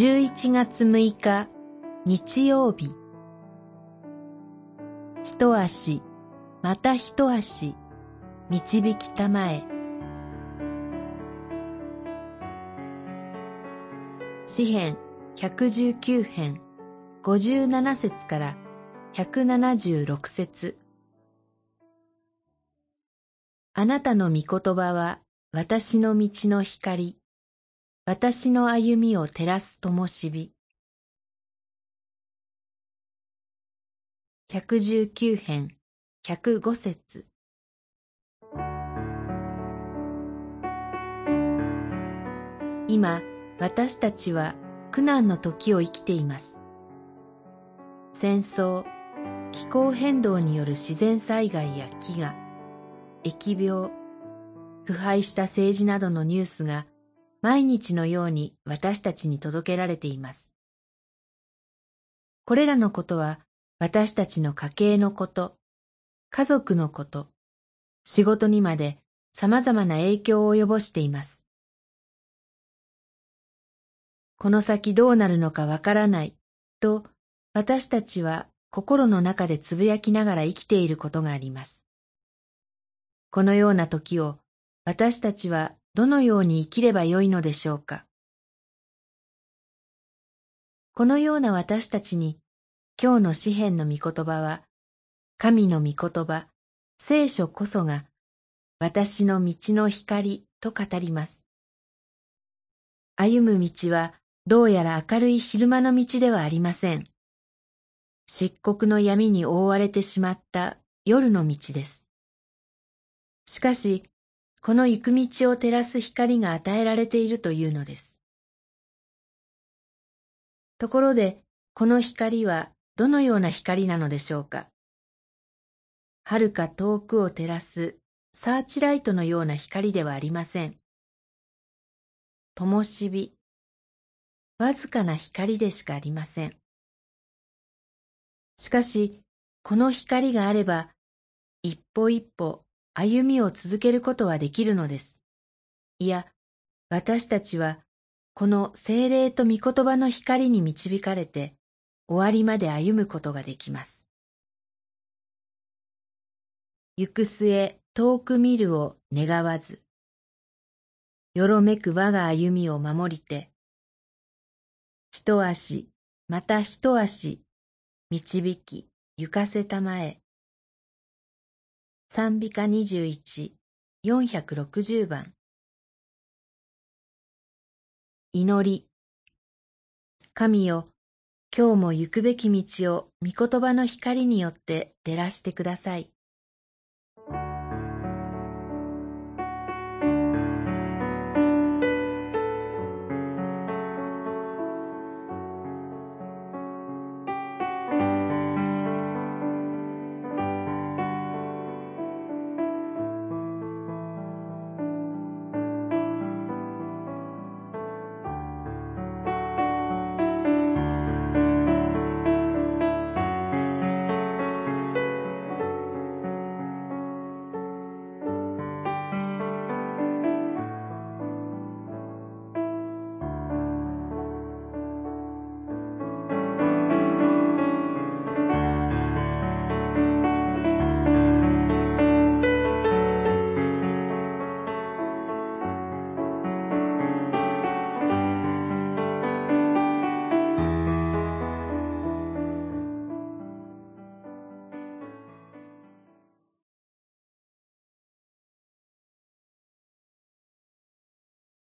11月6日日曜日。一足また一足導きたまえ詩編119編。57節から176節。あなたの御言葉は私の道の光。私の歩みを照らす灯火。119編105節今、私たちは苦難の時を生きています。戦争、気候変動による自然災害や飢餓、疫病、腐敗した政治などのニュースが毎日のように私たちに届けられています。これらのことは私たちの家計のこと、家族のこと、仕事にまで様々な影響を及ぼしています。この先どうなるのかわからないと私たちは心の中でつぶやきながら生きていることがあります。このような時を私たちはどのように生きればよいのでしょうか？このような私たちに、今日の詩篇の御言葉は、神の御言葉、聖書こそが、私の道の光と語ります。歩む道は、どうやら明るい昼間の道ではありません。漆黒の闇に覆われてしまった夜の道です。しかし、この行く道を照らす光が与えられているというのです。ところで、この光はどのような光なのでしょうか？遥か遠くを照らすサーチライトのような光ではありません。灯火、わずかな光でしかありません。しかし、この光があれば、一歩一歩歩みを続けることはできるのです。いや、私たちは、この精霊と御言葉の光に導かれて、終わりまで歩むことができます。行く末遠く見るを願わず、よろめく我が歩みを守りて、一足、また一足、導き、行かせたまえ。賛美歌21、460番。祈り。神よ、今日も行くべき道を御言葉の光によって照らしてください。